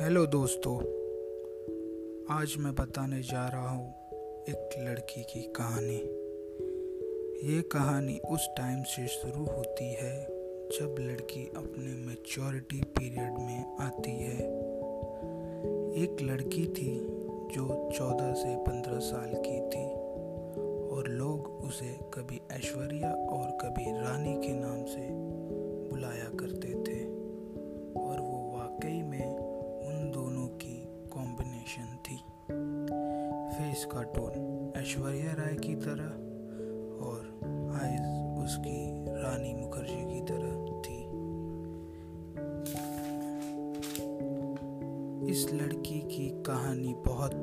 Hello दोस्तों, आज मैं बताने जा रहा हूँ एक लड़की की कहानी। ये कहानी उस टाइम से शुरू होती है जब लड़की अपने मेच्योरिटी पीरियड में आती है। एक लड़की थी जो 14 से 15 साल की थी और लोग उसे कभी ऐश्वर्या और कभी रानी के नाम से बुलाया करते कॉम्बिनेशन थी। फेस का टोन ऐश्वर्या राय की तरह और आइज़ उसकी रानी मुखर्जी की तरह थी। इस लड़की की कहानी बहुत